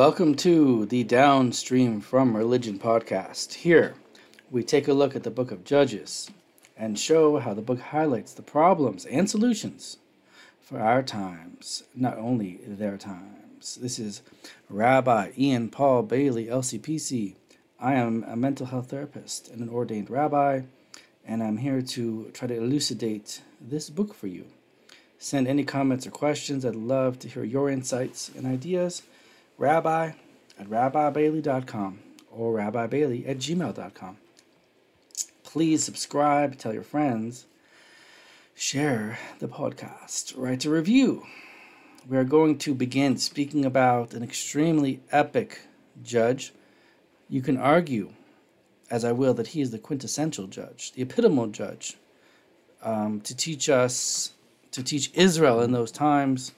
Welcome to the Downstream from Religion podcast. Here, we take a look at the book of Judges and show how the book highlights the problems and solutions for our times, not only their times. This is Rabbi Ian Paul Bailey, LCPC. I am a mental health therapist and an ordained rabbi, and I'm here to try to elucidate this book for you. Send any comments or questions. I'd love to hear your insights and ideas. Rabbi at rabbibailey.com or rabbibailey at gmail.com. Please subscribe, tell your friends, share the podcast, write a review. We are going to begin speaking about an extremely epic judge. You can argue, as I will, that he is the quintessential judge, the epitomal judge, um, to teach us to teach Israel in those times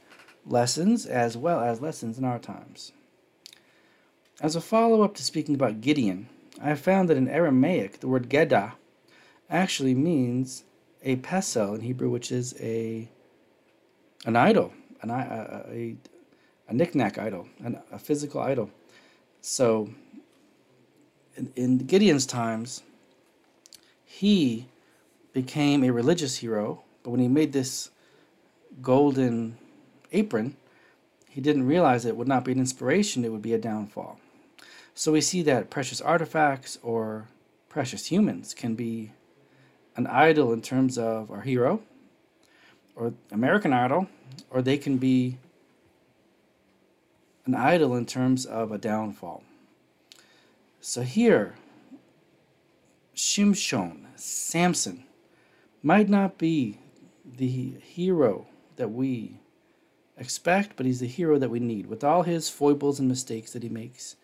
lessons as well as lessons in our times. As a follow up to speaking about Gideon, I found that in Aramaic the word Geda actually means a pesel in Hebrew, which is a an idol, an, uh, a, a, a knickknack idol, an, a physical idol. So in, in Gideon's times, he became a religious hero, but when he made this golden apron, he didn't realize it would not be an inspiration, it would be a downfall. So we see that precious artifacts or precious humans can be an idol in terms of our hero or American Idol, or they can be an idol in terms of a downfall. So here, Shimshon, Samson, might not be the hero that we expect, but he's the hero that we need. With all his foibles and mistakes that he makes,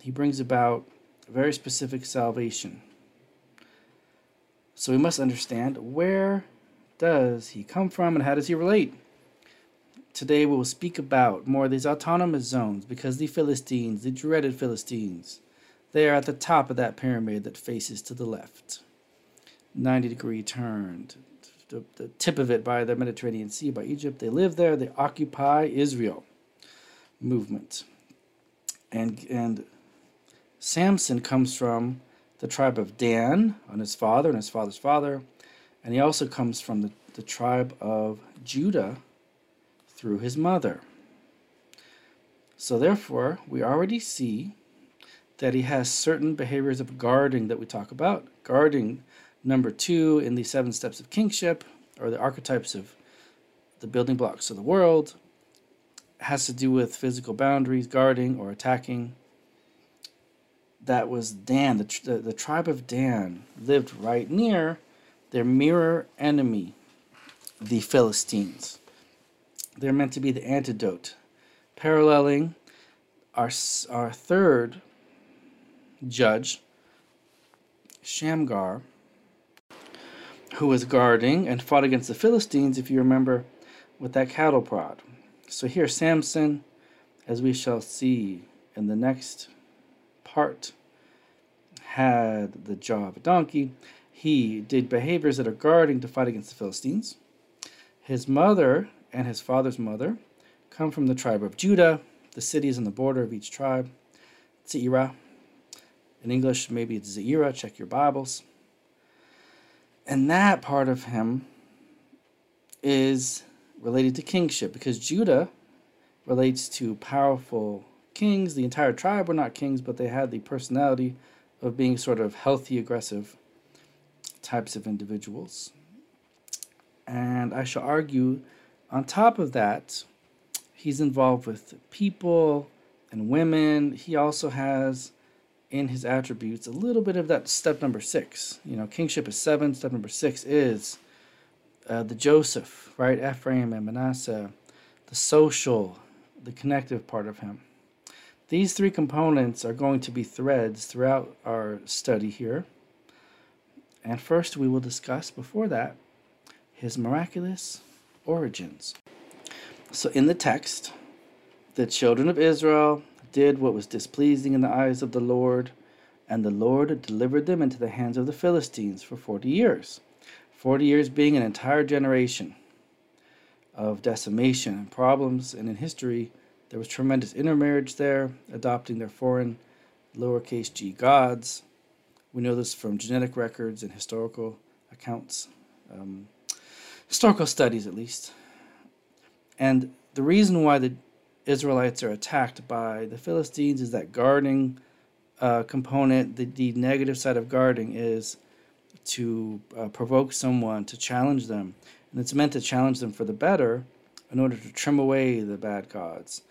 he brings about a very specific salvation. So we must understand where does he come from and how does he relate? Today we will speak about more of these autonomous zones because the Philistines, the dreaded Philistines, they are at the top of that pyramid that faces to the left. 90 degree turned the, the tip of it by the Mediterranean Sea, by Egypt. They live there. They occupy Israel movement. And, and Samson comes from the tribe of Dan on his father and his father's father. And he also comes from the, the tribe of Judah through his mother. So, therefore, we already see that he has certain behaviors of guarding that we talk about. Guarding Number two, in the seven steps of kingship, or the archetypes of the building blocks of the world, has to do with physical boundaries, guarding or attacking. That was Dan. The, the, the tribe of Dan lived right near their mirror enemy, the Philistines. They're meant to be the antidote, paralleling our, our third judge, Shamgar who was guarding and fought against the Philistines, if you remember, with that cattle prod. So here, Samson, as we shall see in the next part, had the jaw of a donkey. He did behaviors that are guarding to fight against the Philistines. His mother and his father's mother come from the tribe of Judah. The city is on the border of each tribe. Zeirah. In English, maybe it's Zeirah. Check your Bibles. And that part of him is related to kingship because Judah relates to powerful kings. The entire tribe were not kings, but they had the personality of being sort of healthy, aggressive types of individuals. And I shall argue, on top of that, he's involved with people and women. He also has in his attributes a little bit of that step number six. You know, kingship is seven, step number six is uh, the Joseph, right? Ephraim and Manasseh, the social, the connective part of him. These three components are going to be threads throughout our study here. And first, we will discuss before that his miraculous origins. So, in the text, the children of Israel did what was displeasing in the eyes of the Lord, and the Lord delivered them into the hands of the Philistines for forty years. Forty years being an entire generation of decimation and problems, and in history, There was tremendous intermarriage there, adopting their foreign lowercase g gods. We know this from genetic records and historical accounts, um, historical studies at least. And the reason why the Israelites are attacked by the Philistines is that guarding uh, component, the, the negative side of guarding is to uh, provoke someone, to challenge them. And it's meant to challenge them for the better in order to trim away the bad gods,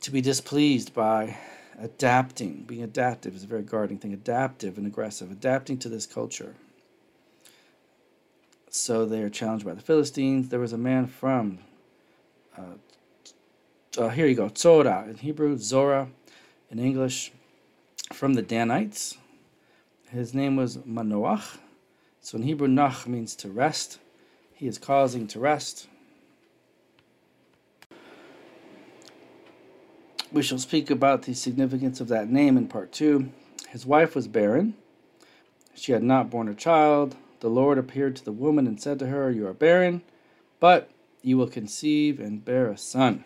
to be displeased by adapting. Being adaptive is a very guarding thing, adaptive and aggressive, adapting to this culture. So they are challenged by the Philistines. There was a man from, uh, uh, here you go, Tzora in Hebrew, Zora in English, from the Danites. His name was Manoach. So in Hebrew, Nach means to rest. He is causing to rest. We shall speak about the significance of that name in part two. His wife was barren. She had not borne a child. The Lord appeared to the woman and said to her, You are barren, but you will conceive and bear a son.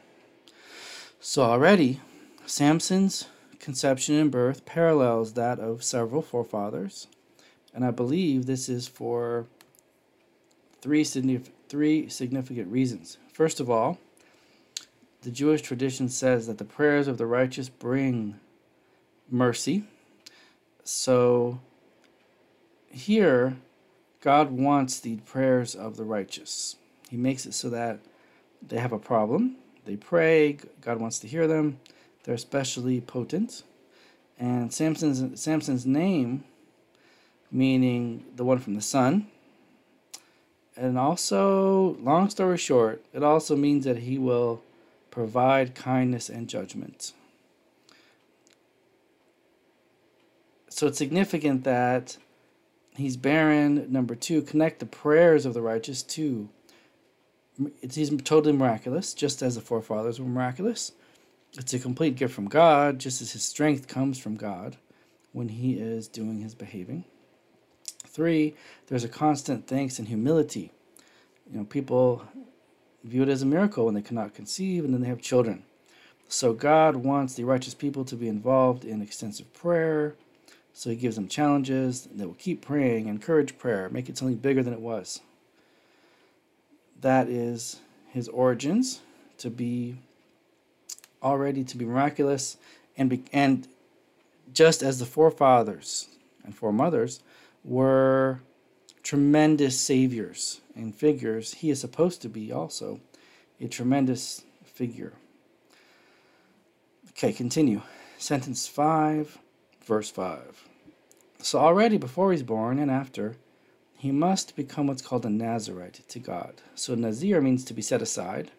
So already, Samson's conception and birth parallels that of several forefathers, and I believe this is for three, three significant reasons. First of all, the Jewish tradition says that the prayers of the righteous bring mercy. So here, God wants the prayers of the righteous. He makes it so that they have a problem. They pray, God wants to hear them. They're especially potent. And Samson's Samson's name, meaning the one from the sun. And also, long story short, it also means that he will provide kindness and judgment. So it's significant that he's barren. Number two, connect the prayers of the righteous to. It's, he's totally miraculous, just as the forefathers were miraculous. It's a complete gift from God, just as his strength comes from God when he is doing his behaving. Three, there's a constant thanks and humility. You know, people view it as a miracle when they cannot conceive and then they have children. So God wants the righteous people to be involved in extensive prayer. So he gives them challenges. They will keep praying, encourage prayer, make it something bigger than it was. That is his origins to be already to be miraculous and be, and just as the forefathers and foremothers were tremendous saviors and figures, he is supposed to be also a tremendous figure. Okay, continue. Sentence 5, verse 5. So already before he's born and after, he must become what's called a Nazarite to God. So Nazir means to be set aside.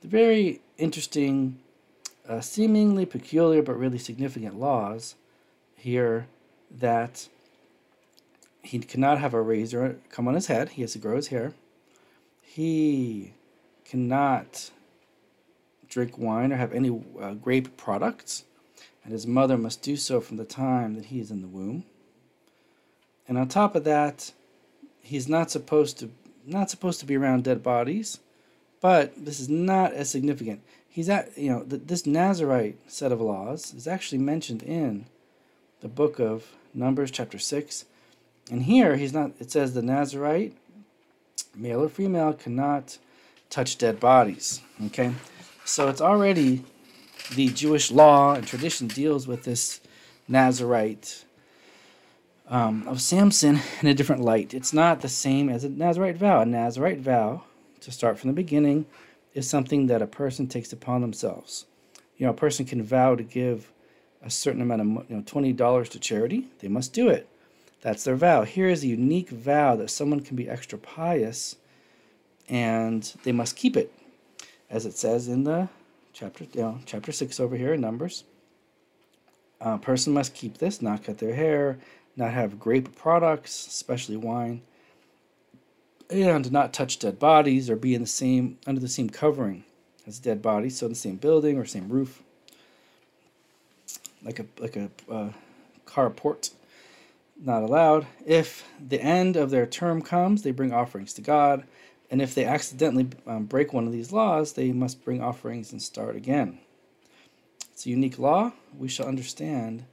The very interesting, uh, seemingly peculiar but really significant laws here that he cannot have a razor come on his head. He has to grow his hair. He cannot drink wine or have any uh, grape products, and his mother must do so from the time that he is in the womb. And on top of that, he's not supposed to not supposed to be around dead bodies, but this is not as significant. He's at you know th- this Nazarite set of laws is actually mentioned in the book of Numbers, chapter six, and here he's not. It says the Nazarite, male or female, cannot touch dead bodies. Okay, so it's already the Jewish law and tradition deals with this Nazarite um, of Samson in a different light. It's not the same as a Nazarite vow. A Nazarite vow, to start from the beginning, is something that a person takes upon themselves. You know, a person can vow to give a certain amount of you know twenty dollars to charity. They must do it. That's their vow. Here is a unique vow that someone can be extra pious and they must keep it, as it says in the chapter, you know, chapter 6 over here in Numbers. A person must keep this, not cut their hair, not have grape products, especially wine, and not touch dead bodies or be in the same under the same covering as dead bodies, so in the same building or same roof, like a like a uh, carport not allowed. If the end of their term comes, they bring offerings to God. And if they accidentally um, break one of these laws, they must bring offerings and start again. It's a unique law. We shall understand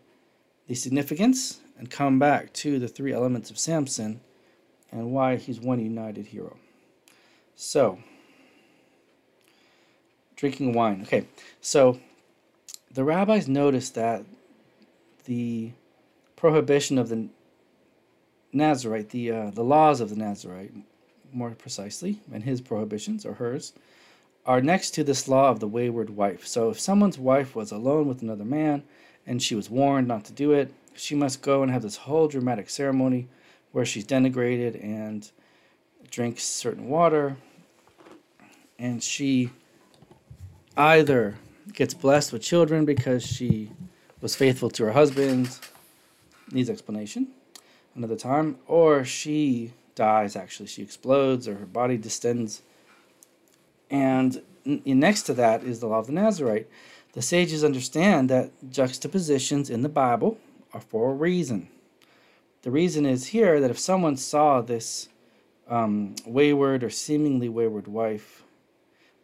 the significance and come back to the three elements of Samson and why he's one united hero. So, drinking wine. Okay, so the rabbis noticed that the prohibition of the Nazarite, the uh, the laws of the Nazarite, more precisely, and his prohibitions or hers, are next to this law of the wayward wife. So if someone's wife was alone with another man and she was warned not to do it, she must go and have this whole dramatic ceremony where she's denigrated and drinks certain water. And she either gets blessed with children because she was faithful to her husband needs explanation another time or she dies actually. She explodes or her body distends. And next to that is the law of the nazarite the sages understand that juxtapositions in the bible are for a reason the reason is here that if someone saw this um, wayward or seemingly wayward wife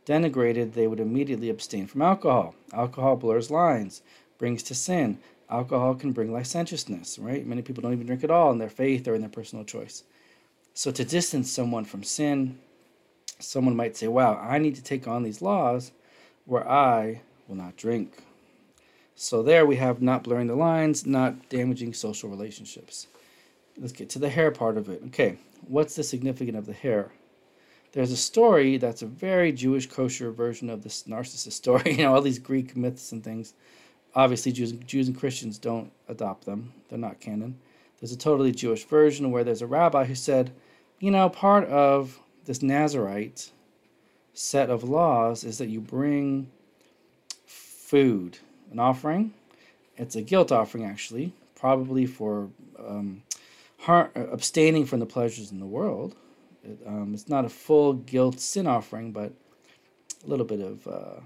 denigrated, they would immediately abstain from alcohol. Alcohol blurs lines, brings to sin. Alcohol can bring licentiousness, right? Many people don't even drink at all in their faith or in their personal choice. So, to distance someone from sin, someone might say, Wow, I need to take on these laws where I will not drink. So, there we have not blurring the lines, not damaging social relationships. Let's get to the hair part of it. Okay, what's the significance of the hair? There's a story that's a very Jewish kosher version of this Narcissus story. you know, all these Greek myths and things. Obviously, Jews, Jews and Christians don't adopt them, they're not canon. There's a totally Jewish version where there's a rabbi who said, you know, part of this Nazarite set of laws is that you bring food, an offering. It's a guilt offering, actually, probably for um, abstaining from the pleasures in the world. It, um, it's not a full guilt sin offering, but a little bit of uh,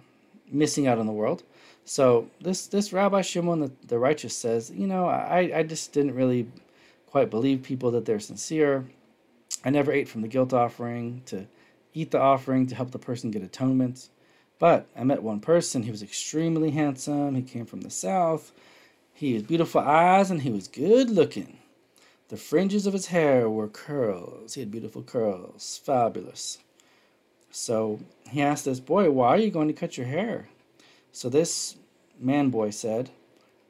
missing out on the world. So this this Rabbi Shimon the, the righteous says, you know, I, I just didn't really quite believe people that they're sincere. I never ate from the guilt offering to eat the offering to help the person get atonement. But I met one person. He was extremely handsome. He came from the south. He had beautiful eyes and he was good looking. The fringes of his hair were curls. He had beautiful curls. Fabulous. So he asked this boy, Why are you going to cut your hair? So this man boy said,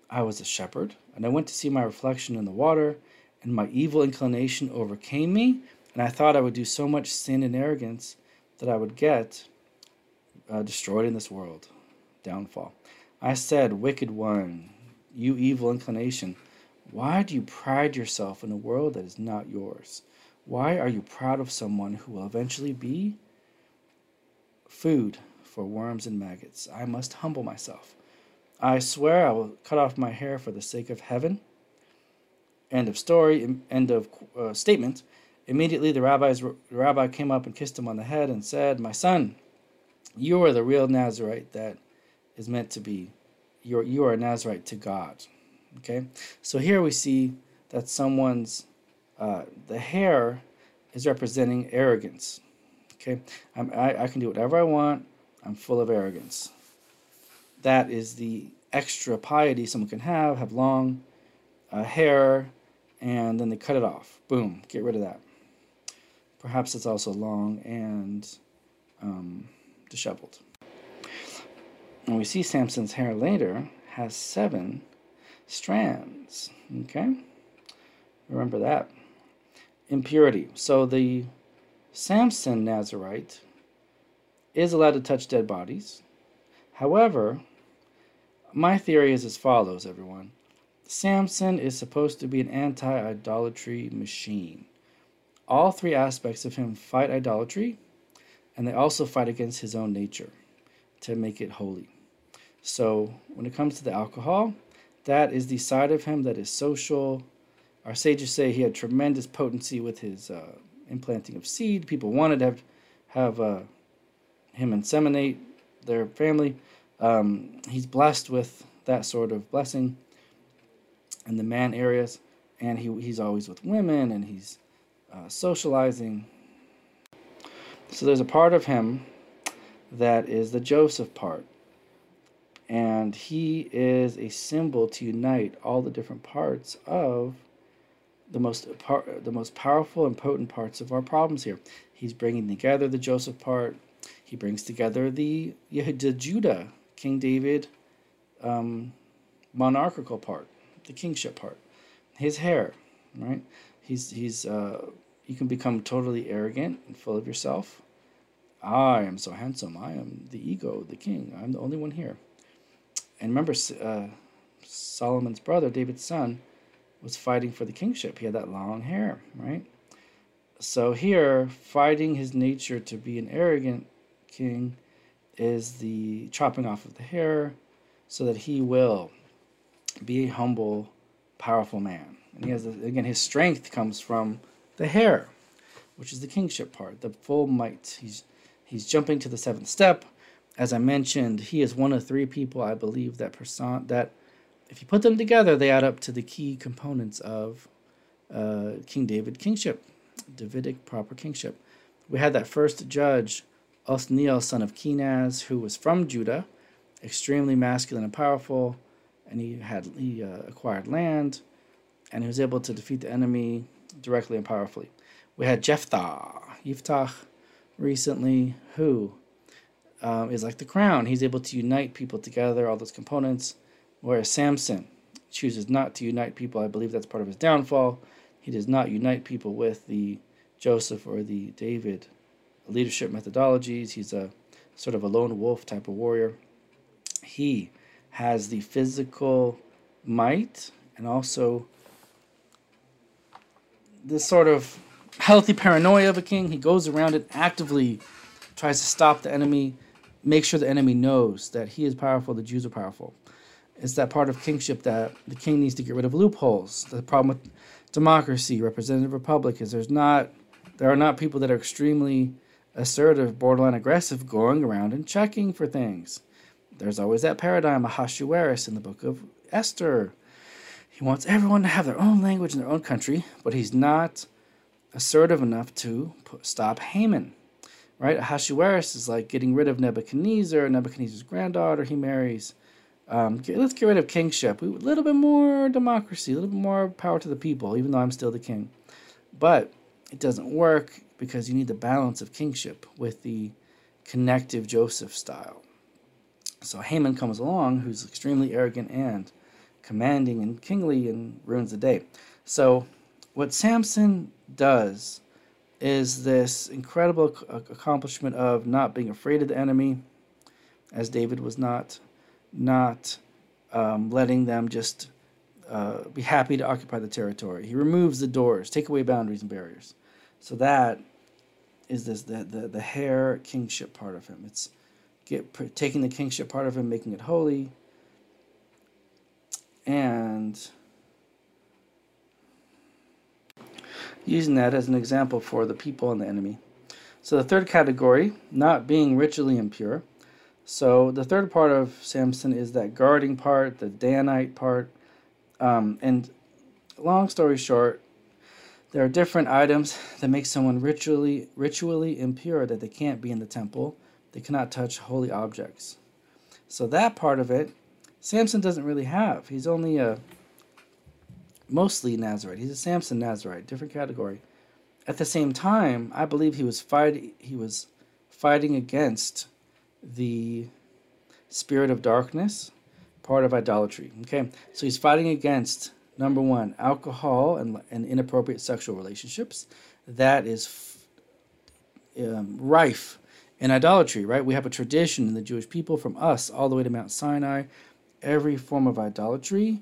I was a shepherd, and I went to see my reflection in the water, and my evil inclination overcame me, and I thought I would do so much sin and arrogance that I would get uh, destroyed in this world. Downfall. I said, Wicked one, you evil inclination, why do you pride yourself in a world that is not yours? Why are you proud of someone who will eventually be food for worms and maggots? I must humble myself. I swear I will cut off my hair for the sake of heaven. End of story. End of uh, statement. Immediately, the, rabbi's, the rabbi came up and kissed him on the head and said, My son, you are the real Nazarite that is meant to be. You're, you are a Nazarite to God. Okay, so here we see that someone's uh, the hair is representing arrogance. Okay, I'm, I, I can do whatever I want. I'm full of arrogance. That is the extra piety someone can have. Have long uh, hair, and then they cut it off. Boom, get rid of that. Perhaps it's also long and um, disheveled. And we see Samson's hair later has seven strands. Okay? Remember that. Impurity. So the Samson Nazarite is allowed to touch dead bodies. However, my theory is as follows, everyone. Samson is supposed to be an anti idolatry machine. All three aspects of him fight idolatry, and they also fight against his own nature to make it holy. So, when it comes to the alcohol, that is the side of him that is social. Our sages say he had tremendous potency with his uh, implanting of seed. People wanted to have, have uh, him inseminate their family. Um, he's blessed with that sort of blessing in the man areas, and he, he's always with women and he's uh, socializing. So there's a part of him that is the Joseph part. and he is a symbol to unite all the different parts of the most the most powerful and potent parts of our problems here. He's bringing together the Joseph part. He brings together the, the Judah, King David, um, monarchical part, the kingship part. His hair, right? He's he's uh, you can become totally arrogant and full of yourself. I am so handsome. I am the ego, the king. I'm the only one here. And remember, uh, Solomon's brother, David's son, was fighting for the kingship. He had that long hair, right? So here, fighting his nature to be an arrogant king is the chopping off of the hair so that he will be a humble, powerful man. And he has, again, his strength comes from the hair, which is the kingship part, the full might. He's, he's jumping to the seventh step. As I mentioned, he is one of three people I believe that person that if you put them together, they add up to the key components of uh, King David kingship, Davidic proper kingship. We had that first judge, Othniel, son of Kenaz, who was from Judah, extremely masculine and powerful, and he had he uh, acquired land, and he was able to defeat the enemy directly and powerfully. We had Jephthah, Yiftach, recently, who um, is like the crown. He's able to unite people together, all those components Whereas Samson chooses not to unite people, I believe that's part of his downfall. He does not unite people with the Joseph or the David leadership methodologies. He's a sort of a lone wolf type of warrior. He has the physical might and also this sort of healthy paranoia of a king. He goes around and actively tries to stop the enemy, make sure the enemy knows that he is powerful, the Jews are powerful. It's that part of kingship that the king needs to get rid of loopholes. The problem with democracy, representative republic, is there's not there are not people that are extremely assertive, borderline aggressive, going around and checking for things. There's always that paradigm of Ahasuerus in the book of Esther. He wants everyone to have their own language in their own country, but he's not assertive enough to put, stop Haman. Right? Ahasuerus is like getting rid of Nebuchadnezzar, Nebuchadnezzar's granddaughter he marries. Um, let's get rid of kingship. A little bit more democracy, a little bit more power to the people, even though I'm still the king. But it doesn't work because you need the balance of kingship with the connective Joseph style. So Haman comes along, who's extremely arrogant and commanding and kingly, and ruins the day. So what Samson does is this incredible accomplishment of not being afraid of the enemy, as David was not not um, letting them just uh, be happy to occupy the territory. He removes the doors, take away boundaries and barriers. So that is this the the, the hair kingship part of him. It's get taking the kingship part of him, making it holy, and using that as an example for the people and the enemy. So the third category, not being ritually impure, so the third part of Samson is that guarding part, the Danite part. Um, and long story short, there are different items that make someone ritually ritually impure that they can't be in the temple. They cannot touch holy objects. So that part of it, Samson doesn't really have. He's only a mostly Nazarite. He's a Samson Nazarite, different category. At the same time, I believe he was fight he was fighting against the spirit of darkness, part of idolatry. Okay, so he's fighting against number one, alcohol and, and inappropriate sexual relationships. That is um, rife in idolatry, right? We have a tradition in the Jewish people from us all the way to Mount Sinai. Every form of idolatry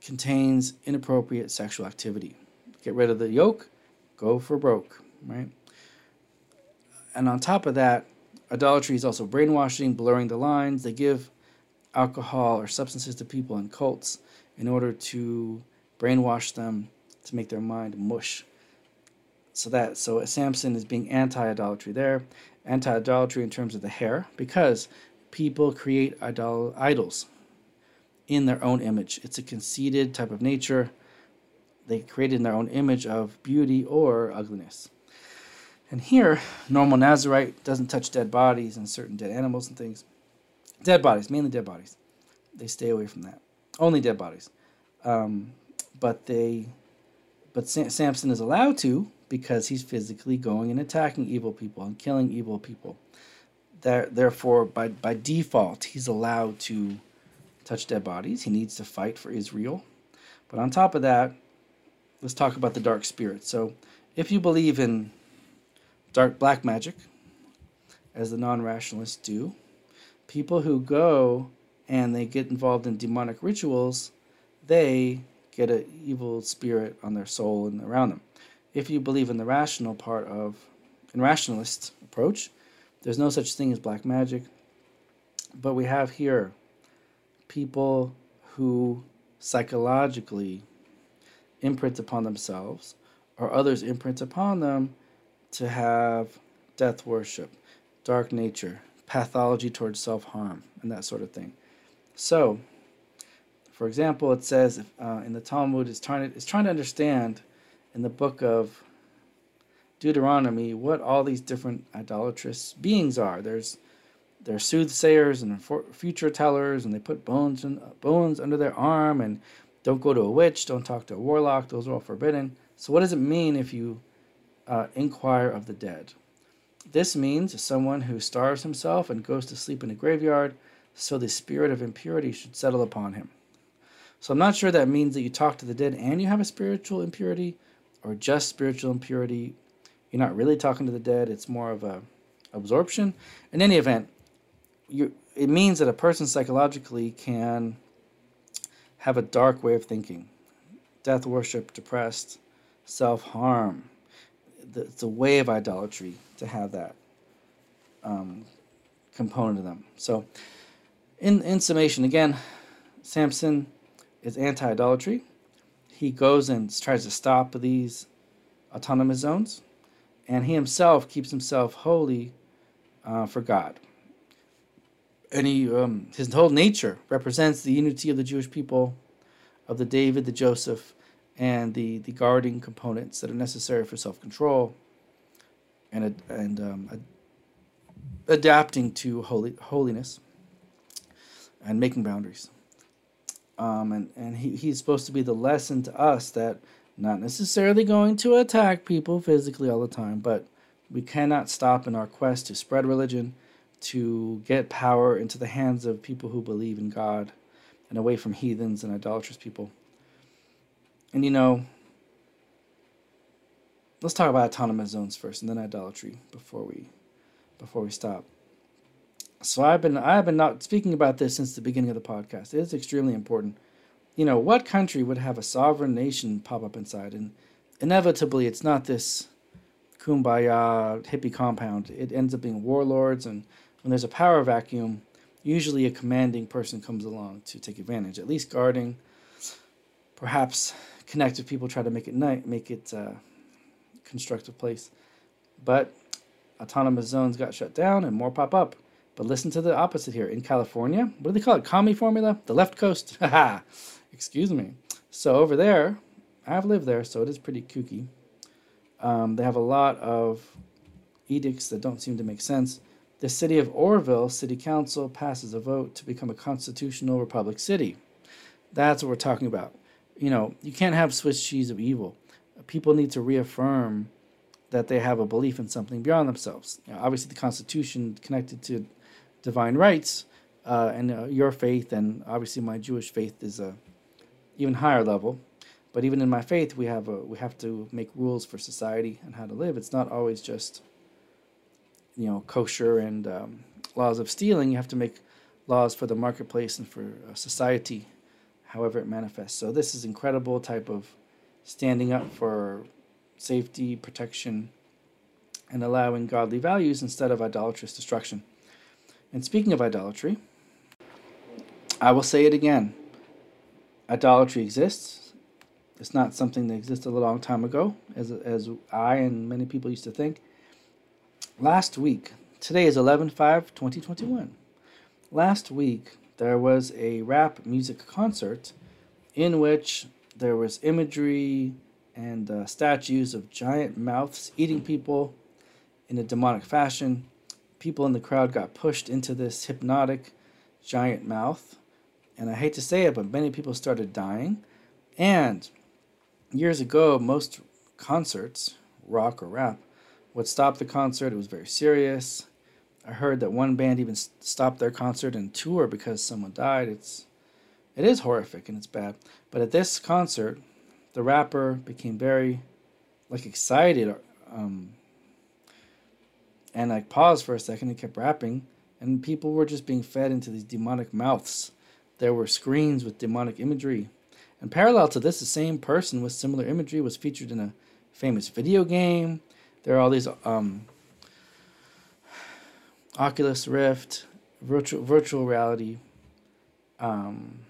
contains inappropriate sexual activity. Get rid of the yoke, go for broke, right? And on top of that, Idolatry is also brainwashing, blurring the lines. They give alcohol or substances to people in cults in order to brainwash them to make their mind mush. So that so Samson is being anti-idolatry there, anti-idolatry in terms of the hair, because people create idol idols in their own image. It's a conceited type of nature. They create in their own image of beauty or ugliness. And here, normal Nazarite doesn't touch dead bodies and certain dead animals and things. dead bodies, mainly dead bodies. They stay away from that. Only dead bodies. Um, but they, but Sam- Samson is allowed to because he's physically going and attacking evil people and killing evil people. There, therefore, by by default, he's allowed to touch dead bodies. He needs to fight for Israel. But on top of that, let's talk about the dark spirit. So, if you believe in dark black magic, as the non-rationalists do, people who go and they get involved in demonic rituals, they get an evil spirit on their soul and around them. If you believe in the rational part of in rationalist approach, there's no such thing as black magic. But we have here people who psychologically imprint upon themselves or others imprint upon them to have death worship, dark nature, pathology towards self harm, and that sort of thing. So, for example, it says uh, in the Talmud, it's trying, to, it's trying to understand in the book of Deuteronomy what all these different idolatrous beings are. There's they're soothsayers and future tellers, and they put bones in, bones under their arm, and don't go to a witch, don't talk to a warlock. Those are all forbidden. So, what does it mean if you uh, inquire of the dead? This means someone who starves himself and goes to sleep in a graveyard, so the spirit of impurity should settle upon him. So, I'm not sure that means that you talk to the dead and you have a spiritual impurity, or just spiritual impurity. You're not really talking to the dead. It's more of a absorption. In any event, you it means that a person psychologically can have a dark way of thinking, death worship, depressed, self harm. It's a way of idolatry to have that um, component of them. So, in in summation, again, Samson is anti idolatry. He goes and tries to stop these autonomous zones, and he himself keeps himself holy uh, for God and he um, his whole nature represents the unity of the Jewish people, of the David, the Joseph, and the the guarding components that are necessary for self control, and and um, adapting to holy holiness, and making boundaries. Um, and and he, he's supposed to be the lesson to us that not necessarily going to attack people physically all the time, but we cannot stop in our quest to spread religion to get power into the hands of people who believe in God and away from heathens and idolatrous people. And you know, let's talk about autonomous zones first and then idolatry before we before we stop. So I've been I've been not speaking about this since the beginning of the podcast. It is extremely important. You know, what country would have a sovereign nation pop up inside? And inevitably it's not this kumbaya hippie compound. It ends up being warlords and when there's a power vacuum, usually a commanding person comes along to take advantage, at least guarding, perhaps connect with people, try to make it night, make it uh, constructive place. But autonomous zones got shut down and more pop up. But listen to the opposite here. In California, what do they call it? Commiefornia? The left coast. Haha. Excuse me. So over there, I've lived there, so it is pretty kooky. Um, they have a lot of edicts that don't seem to make sense the city of Oroville City Council passes a vote to become a constitutional republic city. That's what we're talking about. You know, you can't have Swiss cheese of evil. People need to reaffirm that they have a belief in something beyond themselves. You know, obviously, the Constitution connected to divine rights uh, and uh, your faith, and obviously my Jewish faith is a even higher level. But even in my faith, we have a we have to make rules for society and how to live. It's not always just you know kosher and um, laws of stealing, you have to make laws for the marketplace and for uh, society, however it manifests. So this is incredible type of standing up for safety, protection, and allowing godly values instead of idolatrous destruction. And speaking of idolatry, I will say it again. Idolatry exists. It's not something that existed a long time ago, as, as I and many people used to think last week, today is 11 5 2021. Last week, there was a rap music concert in which there was imagery and uh, statues of giant mouths eating people in a demonic fashion. People in the crowd got pushed into this hypnotic giant mouth. And I hate to say it, but many people started dying. And years ago, most concerts, rock or rap, would stop the concert. It was very serious. I heard that one band even stopped their concert and tour because someone died. It's it is horrific and it's bad. But at this concert, the rapper became very like excited um, and like paused for a second and kept rapping and people were just being fed into these demonic mouths. There were screens with demonic imagery. And parallel to this, the same person with similar imagery was featured in a famous video game. There are all these um, Oculus Rift, virtual virtual reality um,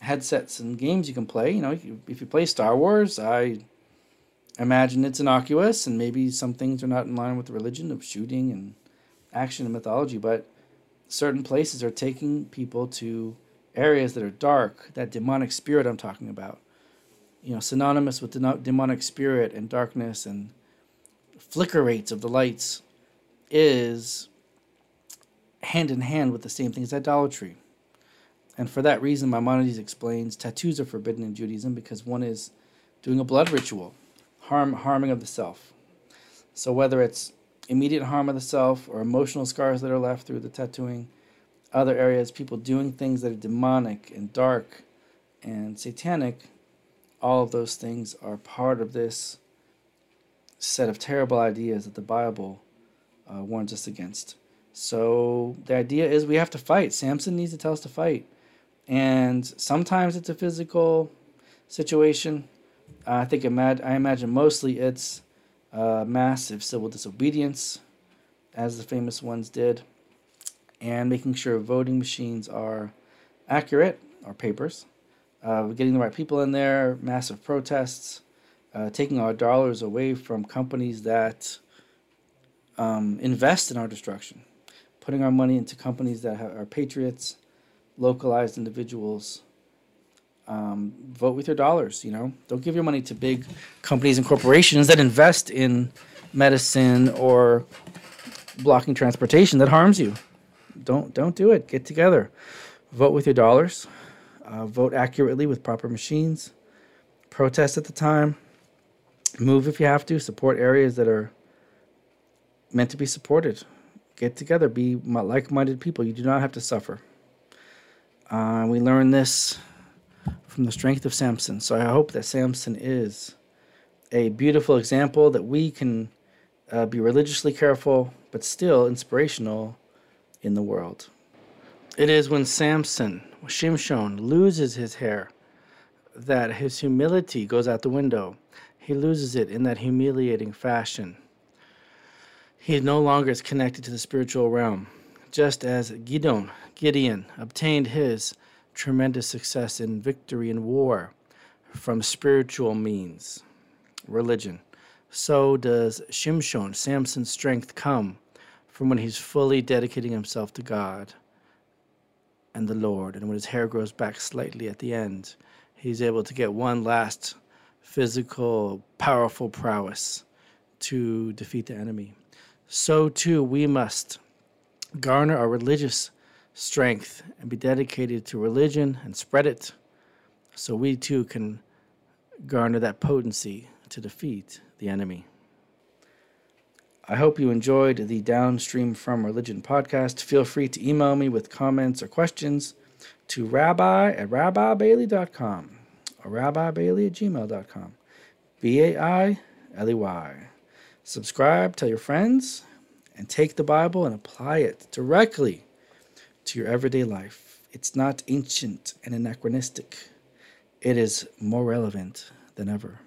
headsets and games you can play. You know, if you play Star Wars, I imagine it's innocuous, and maybe some things are not in line with the religion of shooting and action and mythology, but certain places are taking people to areas that are dark, that demonic spirit I'm talking about. You know, synonymous with demonic spirit and darkness and flicker rates of the lights is hand in hand with the same thing as idolatry. And for that reason, Maimonides explains tattoos are forbidden in Judaism because one is doing a blood ritual, harm harming of the self. So whether it's immediate harm of the self or emotional scars that are left through the tattooing, other areas, people doing things that are demonic and dark and satanic, all of those things are part of this set of terrible ideas that the Bible uh, warns us against. So the idea is we have to fight. Samson needs to tell us to fight. And sometimes it's a physical situation. I think imag- I imagine mostly it's uh, massive civil disobedience, as the famous ones did, and making sure voting machines are accurate, or papers, uh, getting the right people in there, massive protests, uh, taking our dollars away from companies that um, invest in our destruction putting our money into companies that are patriots, localized individuals. Um, vote with your dollars. You know, don't give your money to big companies and corporations that invest in medicine or blocking transportation that harms you. Don't don't do it. Get together. Vote with your dollars. Uh, vote accurately with proper machines. Protest at the time. Move if you have to. Support areas that are meant to be supported get together, be like minded people. You do not have to suffer. Uh, we learn this from the strength of Samson. So I hope that Samson is a beautiful example that we can uh, be religiously careful, but still inspirational in the world. It is when Samson, Shimshon, loses his hair that his humility goes out the window. He loses it in that humiliating fashion. He no longer is connected to the spiritual realm, just as Gideon, Gideon obtained his tremendous success in victory in war from spiritual means, religion. So does Shimshon, Samson's strength, come from when he's fully dedicating himself to God and the Lord. And when his hair grows back slightly at the end, he's able to get one last physical, powerful prowess to defeat the enemy so too we must garner our religious strength and be dedicated to religion and spread it so we too can garner that potency to defeat the enemy. I hope you enjoyed the Downstream from Religion podcast. Feel free to email me with comments or questions to rabbi at rabbibailey.com or rabbibailey at gmail.com. B A I L E Y. Subscribe, tell your friends, and take the Bible and apply it directly to your everyday life. It's not ancient and anachronistic, it is more relevant than ever.